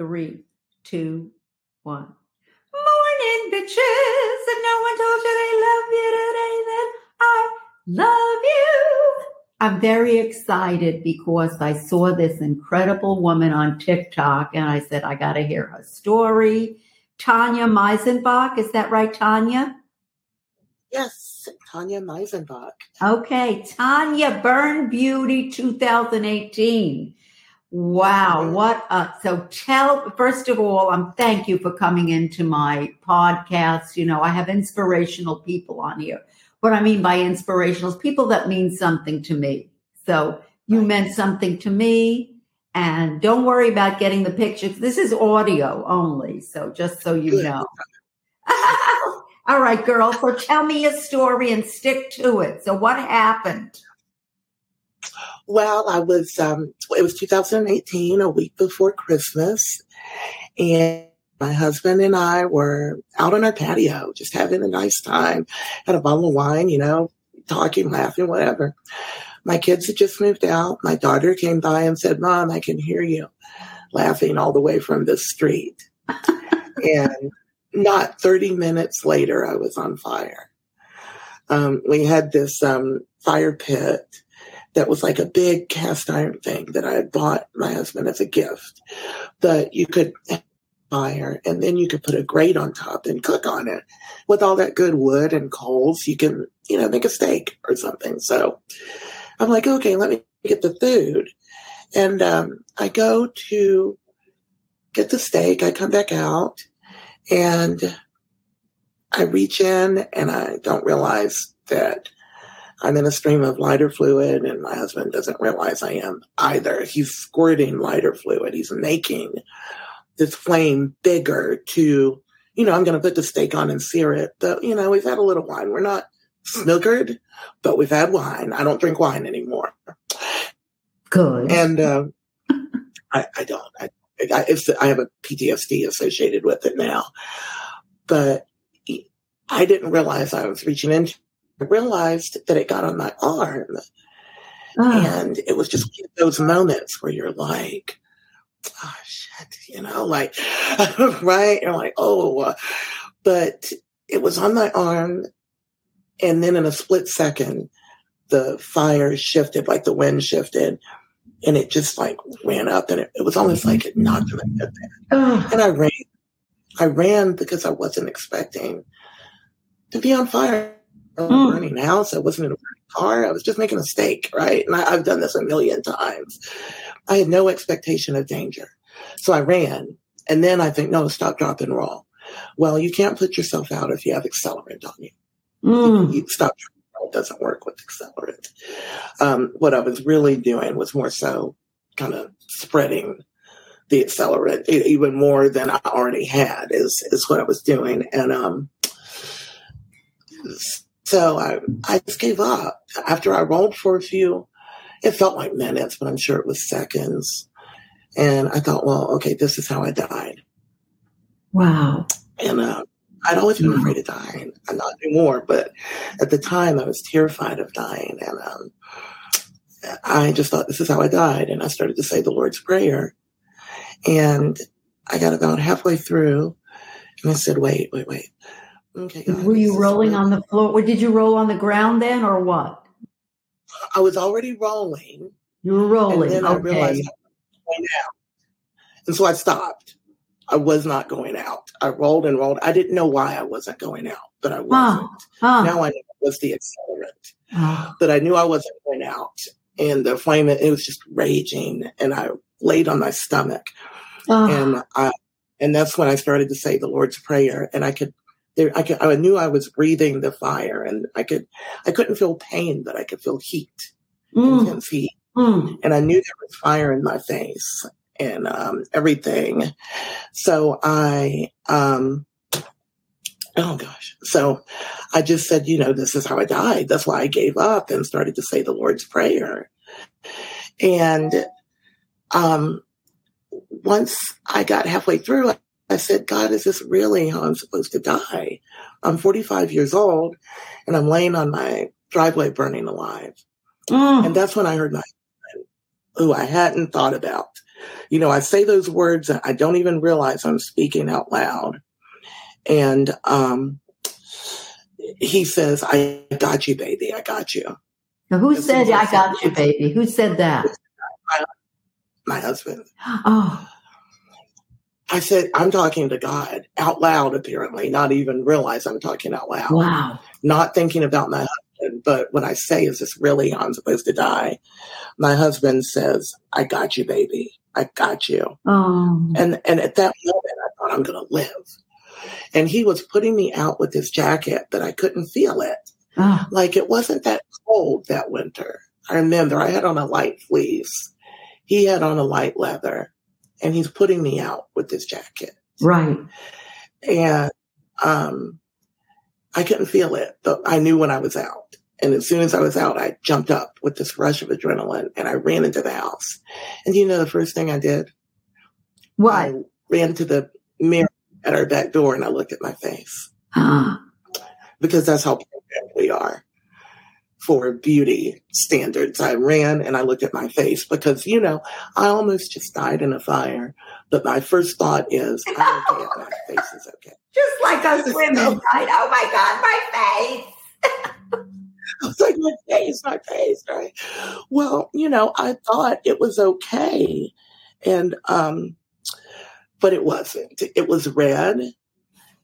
three, two, one. Morning, bitches. If no one told you they love you today, then I love you. I'm very excited because I saw this incredible woman on TikTok and I said, I got to hear her story. Tonya Meisenbach, is that right, Tonya? Yes, Tonya Meisenbach. Okay, Tonya Burn Beauty 2018. Wow, what a so tell first of all, I'm um, thank you for coming into my podcast. You know, I have inspirational people on here. What I mean by inspirational is people that mean something to me. So you meant something to me. And don't worry about getting the pictures. This is audio only. So just so you know. All right, girl. So tell me a story and stick to it. So what happened? Well, I was, um, it was 2018, a week before Christmas. And my husband and I were out on our patio, just having a nice time, had a bottle of wine, you know, talking, laughing, whatever. My kids had just moved out. My daughter came by and said, Mom, I can hear you laughing all the way from the street. and not 30 minutes later, I was on fire. Um, we had this um, fire pit that was like a big cast iron thing that I had bought my husband as a gift that you could fire and then you could put a grate on top and cook on it with all that good wood and coals. You can, you know, make a steak or something. So I'm like, okay, let me get the food. And um, I go to get the steak. I come back out and I reach in and I don't realize that I'm in a stream of lighter fluid and my husband doesn't realize I am either. He's squirting lighter fluid. He's making this flame bigger to, you know, I'm going to put the steak on and sear it. But, you know, we've had a little wine. We're not snookered, but we've had wine. I don't drink wine anymore. Good. And uh, I, I, don't. I, I, I have a PTSD associated with it now. But I didn't realize I was reaching into I realized that it got on my arm. Oh. And it was just those moments where you're like, oh shit, you know, like, right? You're like, oh, but it was on my arm. And then in a split second, the fire shifted, like the wind shifted, and it just like ran up and it, it was almost like it knocked me head Oh. And I ran. I ran because I wasn't expecting to be on fire a mm. burning house. I wasn't in a burning car. I was just making a steak, right? And I, I've done this a million times. I had no expectation of danger. So I ran. And then I think, no, stop, drop, and roll. Well, you can't put yourself out if you have accelerant on you. Mm. You, you stop, it doesn't work with accelerant. Um, what I was really doing was more so kind of spreading the accelerant even more than I already had is, is what I was doing. And, um, so I, I just gave up. After I rolled for a few, it felt like minutes, but I'm sure it was seconds. And I thought, well, okay, this is how I died. Wow. And uh, I'd always been afraid of dying. I'm not anymore, but at the time I was terrified of dying. And um, I just thought, this is how I died. And I started to say the Lord's Prayer. And I got about halfway through and I said, wait, wait, wait. Okay. God, Were you rolling on the floor? Or did you roll on the ground then, or what? I was already rolling. You were rolling. And then okay. I realized I was going out. And so I stopped. I was not going out. I rolled and rolled. I didn't know why I wasn't going out, but I wasn't. Huh. Now I know it was the accelerant. Huh. But I knew I wasn't going out. And the flame, it was just raging. And I laid on my stomach. Ah. And I, and that's when I started to say the Lord's Prayer. And I could there, I, could, I knew I was breathing the fire and I could, I couldn't feel pain, but I could feel heat, mm. intense heat. Mm. And I knew there was fire in my face and, um, everything. So I, um, oh gosh. So I just said, you know, this is how I died. That's why I gave up and started to say the Lord's Prayer. And, um, once I got halfway through, I said, God, is this really how I'm supposed to die? I'm 45 years old and I'm laying on my driveway burning alive. Mm. And that's when I heard my who I hadn't thought about You know, I say those words and I don't even realize I'm speaking out loud. And um, he says, I got you, baby. I got you. Now, who said, I got you, baby? Who said that? My, my husband. Oh, I said, I'm talking to God out loud, apparently, not even realize I'm talking out loud. wow. Not thinking about my husband, but what I say is this really I'm supposed to die? My husband says, I got you, baby. I got you. Oh, And and at that moment I thought I'm gonna live. And he was putting me out with his jacket that I couldn't feel it. oh, Like it wasn't that cold that winter. I remember I had on a light fleece. He had on a light leather. And he's putting me out with this jacket. right. and um, I couldn't feel it, but I knew when I was out. And as soon as I was out, I jumped up with this rush of adrenaline and I ran into the house. And you know, the first thing I did, What? I ran to the mirror at our back door and I looked at my face Ah, because that's how programmed we are for beauty standards. I ran and I looked at my face because, you know, I almost just died in a fire. But my first thought is, I'm okay if my face is okay. just like us women, right? Oh my God, my face. I was like, my face, my face, right? Well, you know, I thought it was okay. And, um, but it wasn't. It was red.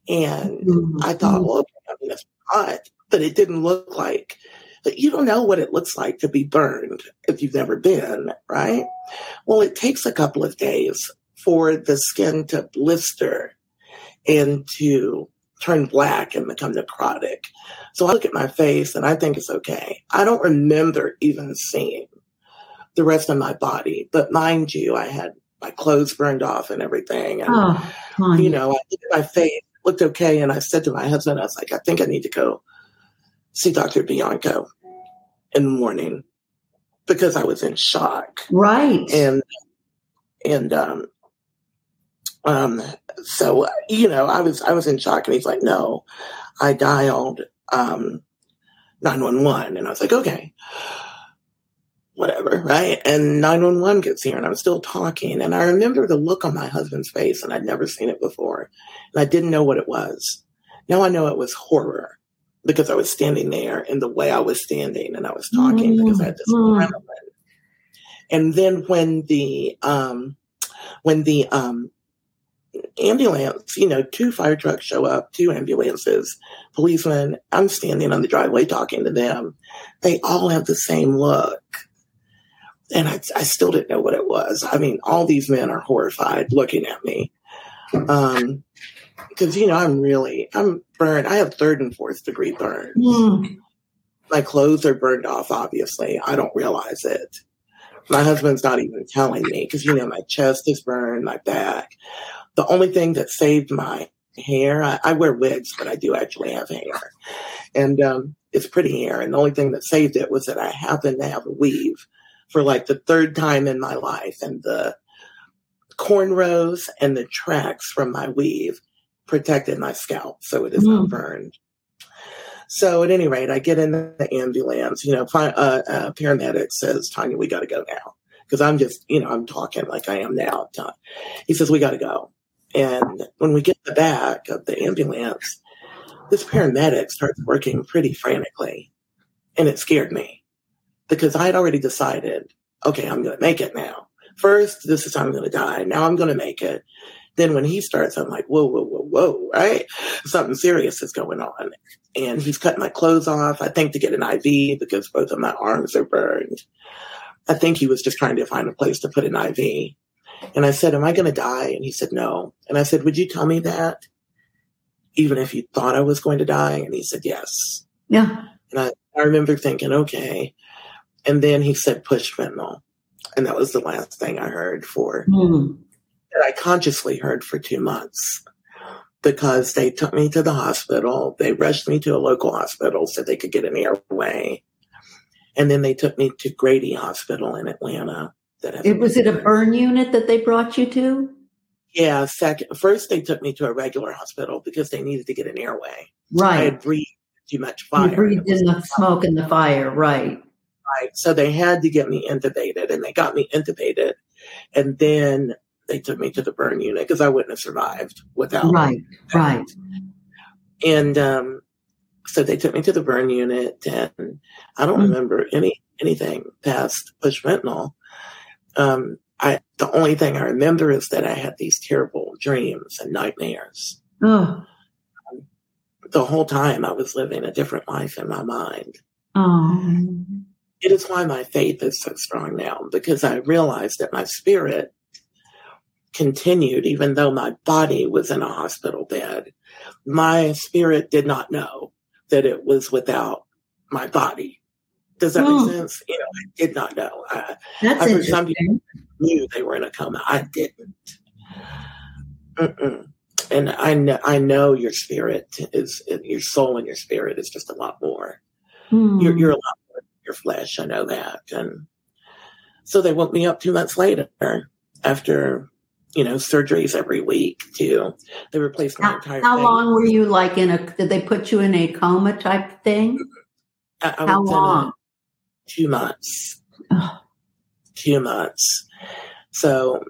And I thought, well, okay, I mean, it's hot, but it didn't look like, but you don't know what it looks like to be burned if you've never been, right? Well, it takes a couple of days for the skin to blister and to turn black and become necrotic. So I look at my face and I think it's okay. I don't remember even seeing the rest of my body, but mind you, I had my clothes burned off and everything. And, Oh, you know, I looked at my face, looked okay. And I said to my husband, I was like, I think I need to go see Dr. Bianco in the morning because I was in shock. Right. and and um um so you know i was i was in shock and he's like no i dialed um 911 and i was like okay whatever right? And 911 gets here and i'm still talking and i remember the look on my husband's face and i'd never seen it before and i didn't know what it was. Now i know it was horror because i was standing there and the way i was standing and i was talking because i had this Mm. adrenaline. And then when the um when the um ambulance you know two fire trucks show up two ambulances policemen i'm standing on the driveway talking to them. They all have the same look. And I, I still didn't know what it was. I mean all these men are horrified looking at me. Um because you know i'm really i'm burned. I have third and fourth degree burns. Mm. my clothes are burned off obviously. I don't realize it. My husband's not even telling me because you know my chest is burned my back. The only thing that saved my hair I, I wear wigs but i do actually have hair. And um, it's pretty hair. And the only thing that saved it was that i happen to have a weave for like the third time in my life. And the cornrows and the tracks from my weave protected my scalp so it is not Mm. burned so at any rate, I get in the ambulance. You know, fi- uh, uh, paramedic says, "Tonya, we got to go now," because I'm just, you know, I'm talking like I am now. He says, "We got to go." And when we get to the back of the ambulance, this paramedic starts working pretty frantically, and it scared me because I had already decided, okay, I'm going to make it now. First, this is how I'm going to die. Now I'm going to make it. Then when he starts, I'm like, whoa, whoa, whoa, whoa, right? Something serious is going on and he's cutting my clothes off. I think to get an IV because both of my arms are burned. I think he was just trying to find a place to put an IV. And I said, Am I going to die? And he said, No. And I said, Would you tell me that? Even if you thought I was going to die? And he said, Yes. Yeah. And I, I remember thinking, Okay. And then he said, Push fentanyl. And that was the last thing I heard for Mm. That I consciously heard for two months because they took me to the hospital. They rushed me to a local hospital so they could get an airway. And then they took me to Grady Hospital in Atlanta. That It was it a burn unit that they brought you to? Yeah, second. First, they took me to a regular hospital because they needed to get an airway. Right. I had breathed too much fire. You breathed in the smoke and the fire. Right. Right. So they had to get me intubated and they got me intubated And then they took me to the burn unit because I wouldn't have survived without. Right, right. And um, so they took me to the burn unit, and I don't mm. remember any anything past push fentanyl. Um, I the only thing I remember is that I had these terrible dreams and nightmares. Oh. the whole time I was living a different life in my mind. Oh. It is why my faith is so strong now because I realized that my spirit continued even though my body was in a hospital bed. My spirit did not know that it was without my body. Does that oh. make sense? You know, I did not know. I, That's I. Some people knew they were in a coma. I didn't. Mm-mm. And I know, I know your spirit is, your soul and your spirit is just a lot more. Hmm. You're, you're a lot more than your flesh. I know that. And so they woke me up two months later after, you know, surgeries every week too. They replaced my how, entire How thing. long were you like in a, did they put you in a coma type thing? I, I how long? two months. Oh. Two months. So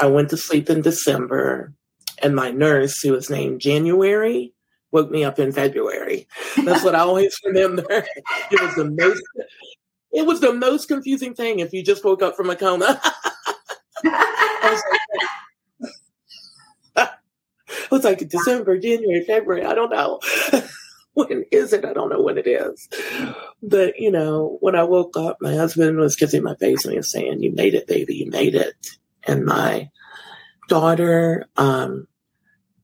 I went to sleep in December, and my nurse, who was named January, woke me up in February. That's what I always remember. It was the most. It was the most confusing thing if you just woke up from a coma. I, was like, was like December, January, February. I don't know. when is it? I don't know when it is. But, you know, when I woke up, my husband was kissing my face and he was saying, You made it, baby, you made it. And my daughter um,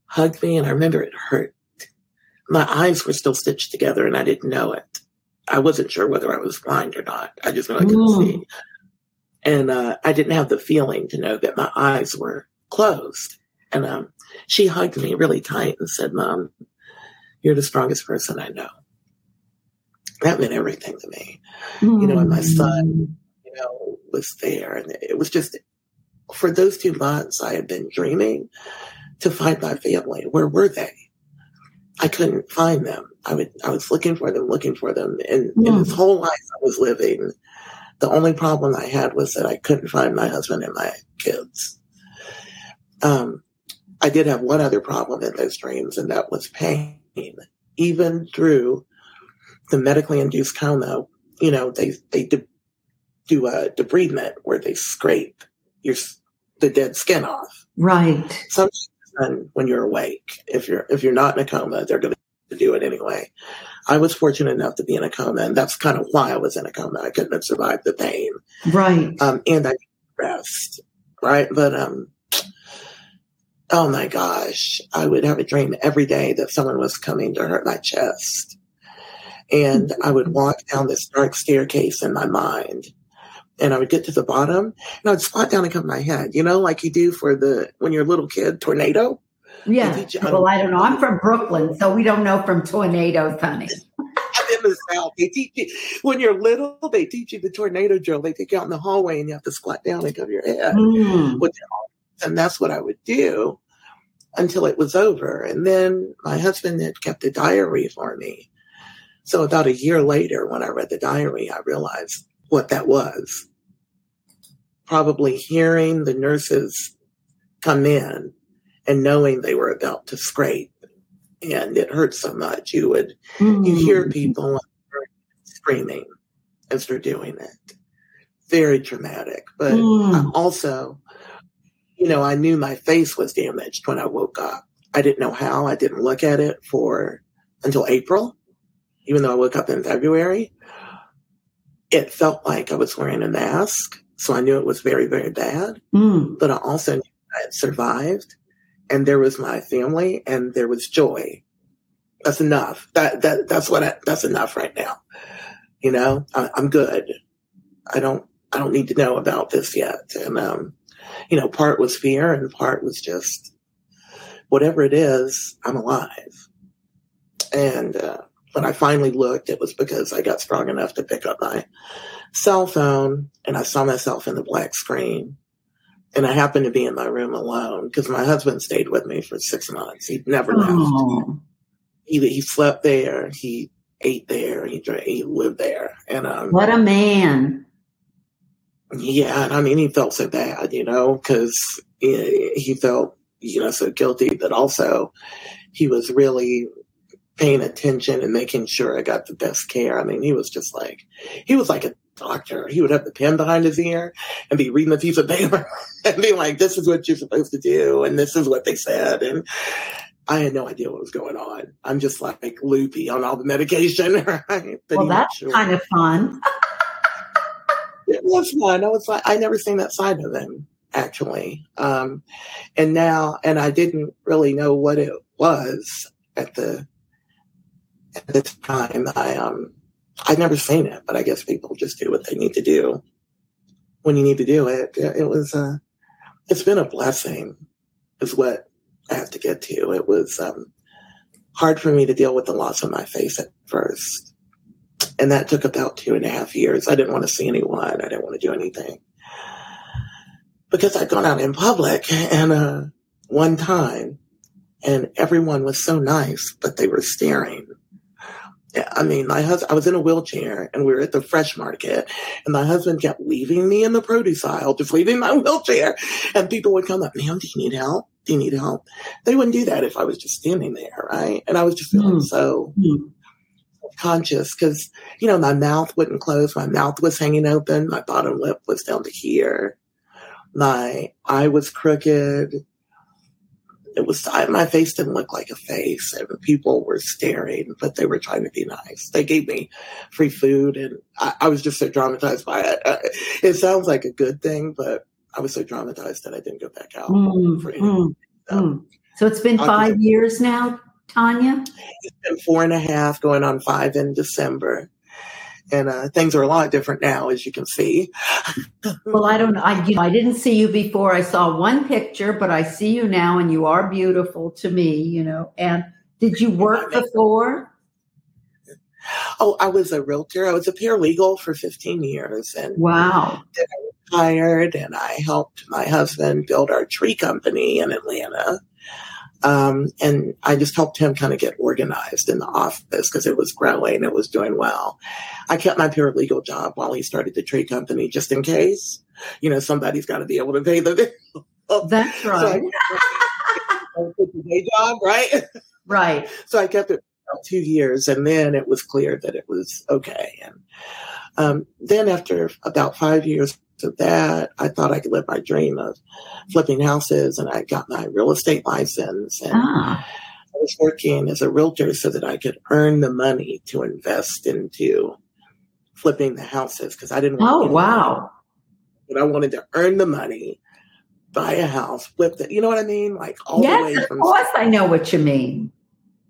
hugged me, and I remember it hurt. My eyes were still stitched together, and I didn't know it. I wasn't sure whether I was blind or not. I just knew I couldn't mm. see. And uh, I didn't have the feeling to know that my eyes were closed. And um, she hugged me really tight and said, Mom, you're the strongest person I know. That meant everything to me. Mm. You know, and my son, you know, was there. And it was just, for those two months, I had been dreaming to find my family. Where were they? I couldn't find them. I would, I was looking for them, looking for them. And mm. in this whole life I was living, the only problem I had was that I couldn't find my husband and my kids. Um, I did have one other problem in those dreams, and that was pain even through the medically induced coma. You know, they they de- do a debridement where they scrape your the dead skin off. Right. Sometimes when you're awake, if you're if you're not in a coma, they're going to do it anyway. I was fortunate enough to be in a coma, and that's kind of why I was in a coma. I couldn't have survived the pain. Right. Um, and I rest. Right. But um, oh my gosh, I would have a dream every day that someone was coming to hurt my chest. And I would walk down this dark staircase in my mind. And I would get to the bottom and I would squat down and cover my head, you know, like you do for the, when you're a little kid, tornado. Yeah. You, well, I don't know. I'm from Brooklyn, so we don't know from tornadoes, honey. I'm in the South. They teach you, when you're little, they teach you the tornado drill. They take you out in the hallway and you have to squat down and cover your head. Mm. With and that's what I would do until it was over. And then my husband had kept a diary for me. So about a year later, when I read the diary, I realized what that was. Probably hearing the nurses come in and knowing they were about to scrape. And it hurt so much. You would, mm. you hear mm. people screaming as they're doing it. Very traumatic. But mm. also, you know, I knew my face was damaged when I woke up. I didn't know how. I didn't look at it for until April, even though I woke up in February. It felt like I was wearing a mask. So I knew it was very, very bad. Mm. But I also knew I had survived and there was my family and there was joy. That's enough. That, that, that's what I, that's enough right now. You know, I, I'm good. I don't, I don't need to know about this yet. And, um, you know, part was fear and part was just whatever it is, I'm alive. And uh, when I finally looked, it was because I got strong enough to pick up my cell phone and I saw myself in the black screen. And I happened to be in my room alone because my husband stayed with me for six months. He'd never oh. left. He, he slept there. He ate there. He, drank, he lived there. And um, what a man! Yeah, and I mean, he felt so bad, you know, because he, eh, he felt, you know, so guilty, but also he was really paying attention and making sure I got the best care. I mean, he was just like, he was like a doctor. He would have the pen behind his ear and be reading a piece of paper and be like, this is what you're supposed to do. And this is what they said. And I had no idea what was going on. I'm just like loopy on all the medication. Right? But well, that's sure. kind of fun. it was fun. I was like, I never seen that side of him actually. Um, and now, and I didn't really know what it was at the at the time. I um, I'd never seen it, but I guess people just do what they need to do when you need to do it. It was uh, it's been a blessing, is what I have to get to. It was um, hard for me to deal with the loss of my face at first and that took about two and a half years. I didn't want to see anyone. I didn't want to do anything because I'd gone out in public and uh, one time, and everyone was so nice, but they were staring. I mean, my husband, I was in a wheelchair and we were at the fresh market and my husband kept leaving me in the produce aisle, just leaving my wheelchair. And people would come up, ma'am, do you need help? Do you need help? They wouldn't do that if I was just standing there. Right. And I was just feeling mm. so mm conscious because, you know, my mouth wouldn't close. My mouth was hanging open. My bottom lip was down to here. My eye was crooked. It was, my face didn't look like a face and people were staring, but they were trying to be nice. They gave me free food and I, I was just so traumatized by it. Uh, it sounds like a good thing, but I was so traumatized that I didn't go back out mm, for anything. Mm, so, mm. so it's been five years now Tonya? It's been four and a half, going on five in December. And uh, things are a lot different now, as you can see. well, I don't. I you know, I didn't see you before. I saw one picture, but I see you now, and you are beautiful to me. You know. And did you work before? Oh, I was a realtor. I was a paralegal for 15 years, and wow. Then I retired, and I helped my husband build our tree company in Atlanta. Um, and I just helped him kind of get organized in the office because it was growing, it was doing well. I kept my paralegal job while he started the tree company just in case. You know, somebody's got to be able to pay the bill. That's right. So the day job, right? Right. So I kept it about two years, and then it was clear that it was okay. And um, then after about five years to that. I thought I could live my dream of flipping houses, and I got my real estate license. And ah. I was working as a realtor so that I could earn the money to invest into flipping the houses because I didn't. Want oh wow! But I wanted to earn the money, buy a house, flip it. You know what I mean? Like all yes, the way from. Of course, I know what you mean.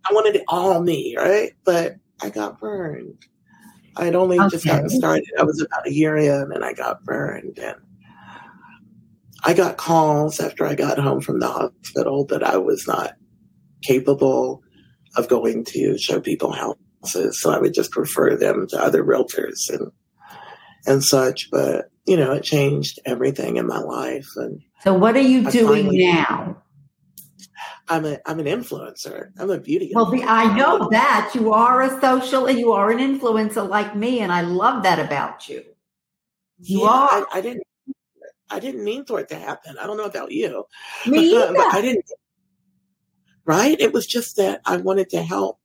I wanted it all me, right? But I got burned. I'd only okay. just gotten started. I was about a year in and I got burned. And I got calls after I got home from the hospital that I was not capable of going to show people houses. So I would just refer them to other realtors and and such. But you know, it changed everything in my life. And so, what are you I doing finally, now? I'm a I'm an influencer. I'm a beauty. Well, I know that you are a social and you are an influencer like me, and I love that about you. You yeah, are. I, I, didn't. I didn't mean for it to happen. I don't know about you. Me uh, either. I didn't. Right? It was just that I wanted to help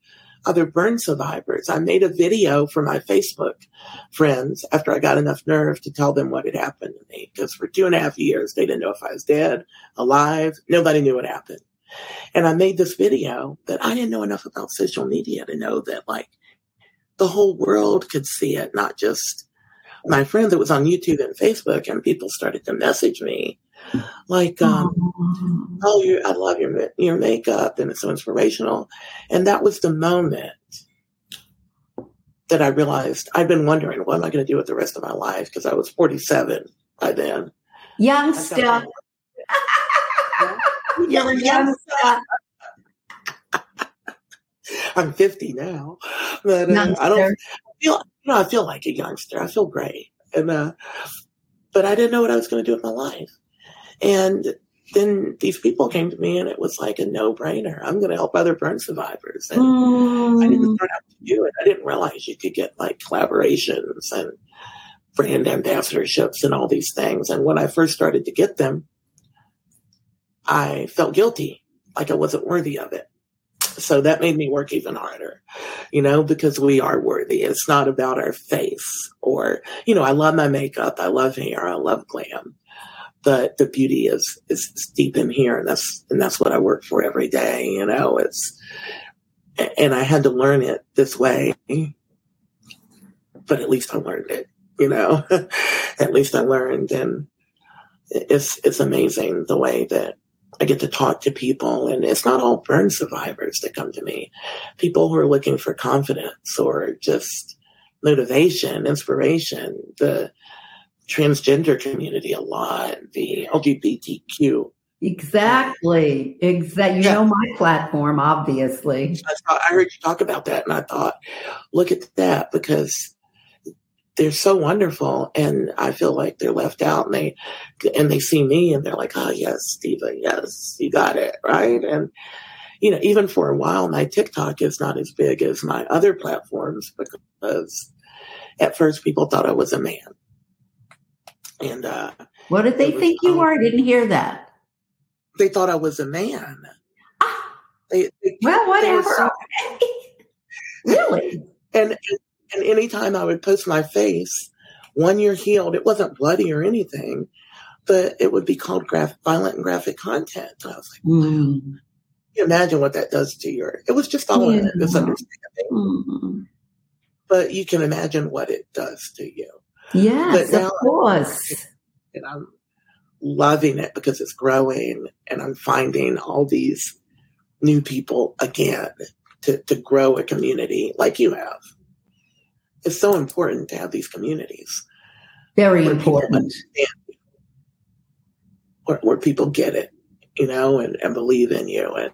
other burn survivors. I made a video for my Facebook friends after I got enough nerve to tell them what had happened to me. Because for two and a half years, they didn't know if I was dead, alive. Nobody knew what happened. And I made this video that I didn't know enough about social media to know that like the whole world could see it, not just my friends. It was on YouTube and Facebook, and people started to message me like, um, "Oh, you, I love your your makeup, and it's so inspirational." And that was the moment that I realized I'd been wondering, what am I going to do with the rest of my life? Because I was 47 by then. Youngster. You're a youngster. I'm 50 now, but uh, I don't feel. You know, I feel like a youngster. I feel great, and uh, but I didn't know what I was going to do with my life. And then these people came to me, and it was like a no brainer. I'm going to help other burn survivors, and mm. I didn't learn how to do it. I didn't realize you could get like collaborations and brand ambassadorships and all these things. And when I first started to get them, I felt guilty, like I wasn't worthy of it. So that made me work even harder, you know, because we are worthy. It's not about our face or, you know, I love my makeup. I love hair. I love glam. But the beauty is, is deep in here. And that's, and that's what I work for every day. You know, it's, and I had to learn it this way, but at least I learned it, you know, at least I learned and it's, it's amazing the way that I get to talk to people, and it's not all burn survivors that come to me. People who are looking for confidence or just motivation, inspiration, the transgender community a lot, the LGBTQ. Exactly. Exactly. You yeah. know my platform, obviously. I, I heard you talk about that, and I thought, look at that, because they're so wonderful and I feel like they're left out and they and they see me and they're like, oh yes, Diva, yes, you got it, right? And you know, even for a while my TikTok is not as big as my other platforms because at first people thought I was a man. And uh what did they think you were? I didn't hear that. They thought I was a man. Ah, they, they, well, whatever. So, really? And and anytime I would post my face, one year healed, it wasn't bloody or anything, but it would be called graphic, violent and graphic content. And I was like, mm. wow. You imagine what that does to your, it was just all yeah. a misunderstanding. Mm. But you can imagine what it does to you. Yes, of course. And I'm loving it because it's growing and I'm finding all these new people again to, to grow a community like you have it's so important to have these communities. Very important. Where, where, people get it, you know, and, and believe in you and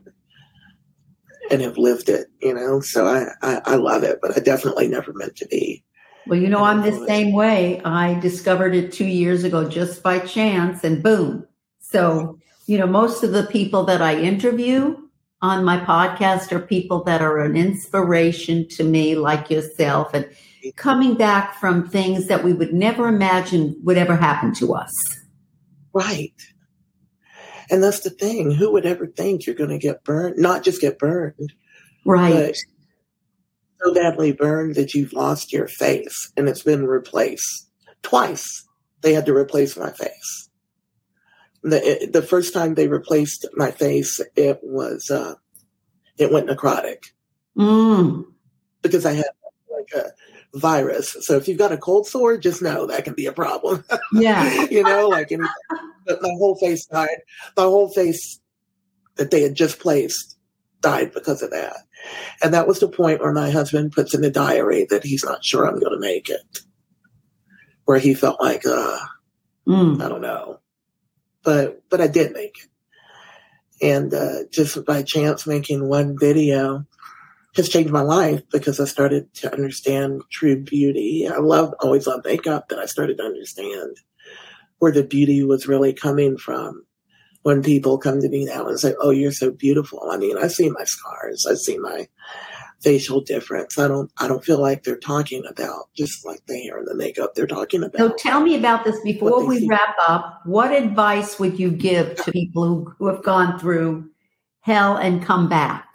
and have lived it, you know. So I, I, I love it, but I definitely never meant to be. Well, you know, I'm the same way. I discovered it two years ago just by chance, and boom. So, you know, most of the people that I interview on my podcast are people that are an inspiration to me, like yourself. And coming back from things that we would never imagine would ever happen to us. Right. And that's the thing. Who would ever think you're going to get burned? Not just get burned. Right. so badly burned that you've lost your face and it's been replaced twice. They had to replace my face. The, the first time they replaced my face, it was, uh, it went necrotic. Mm. Because I had like a virus. So if you've got a cold sore, just know that can be a problem. Yeah. you know, like in, my whole face died. My whole face that they had just placed died because of that. And that was the point where my husband puts in the diary that he's not sure I'm going to make it. Where he felt like, uh, mm. I don't know. But, but I did make it. And, uh, just by chance making one video, has changed my life because I started to understand true beauty. I love, always loved makeup, that I started to understand where the beauty was really coming from. When people come to me now and say, "Oh, you're so beautiful," I mean, I see my scars, I see my facial difference. I don't, I don't feel like they're talking about just like the hair and the makeup. They're talking about. So tell me about this before we see. wrap up. What advice would you give to people who, who have gone through hell and come back?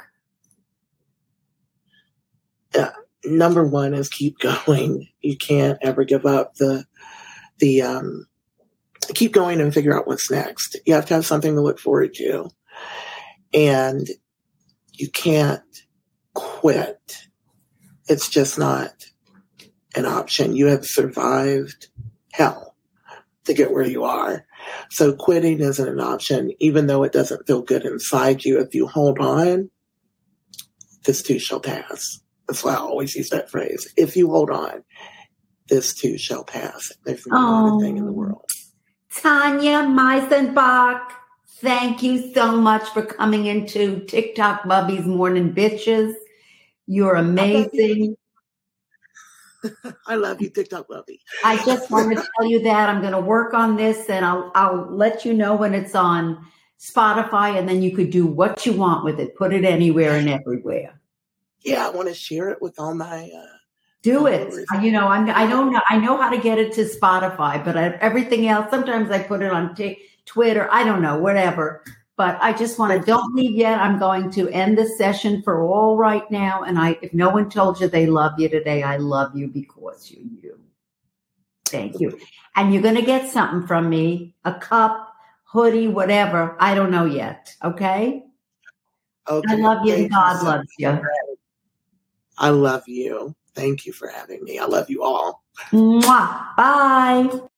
Uh, number one is keep going. You can't ever give up the the um, keep going and figure out what's next. You have to have something to look forward to, and you can't quit. It's just not an option. You have survived hell to get where you are. So quitting isn't an option, even though it doesn't feel good inside you. If you hold on, this too shall pass. That's why I always use that phrase. If you hold on, this too shall pass. No oh, other thing in the oh. world. Tonya Meisenbach, thank you so much for coming into TikTok Bubby's Morning Bitches. You're amazing. I love you, TikTok Bubby. I just want to tell you that I'm going to work on this and I'll, I'll let you know when it's on Spotify and then you could do what you want with it. Put it anywhere and everywhere yeah, I want to share it with all my uh, Do it. You know, I'm, I don't know. I know how to get it to Spotify, but I, everything else, sometimes I put it on t- Twitter. I don't know, whatever. But I just want to don't leave yet. I'm going to end the session for all right now. And I, if no one told you they love you today, I love you because you you. Thank you. And you're going to get something from me, a cup, hoodie, whatever. I don't know yet. Okay. Okay. I love you. and God loves you. I love you. Thank you for having me. I love you all. Mwah. Bye.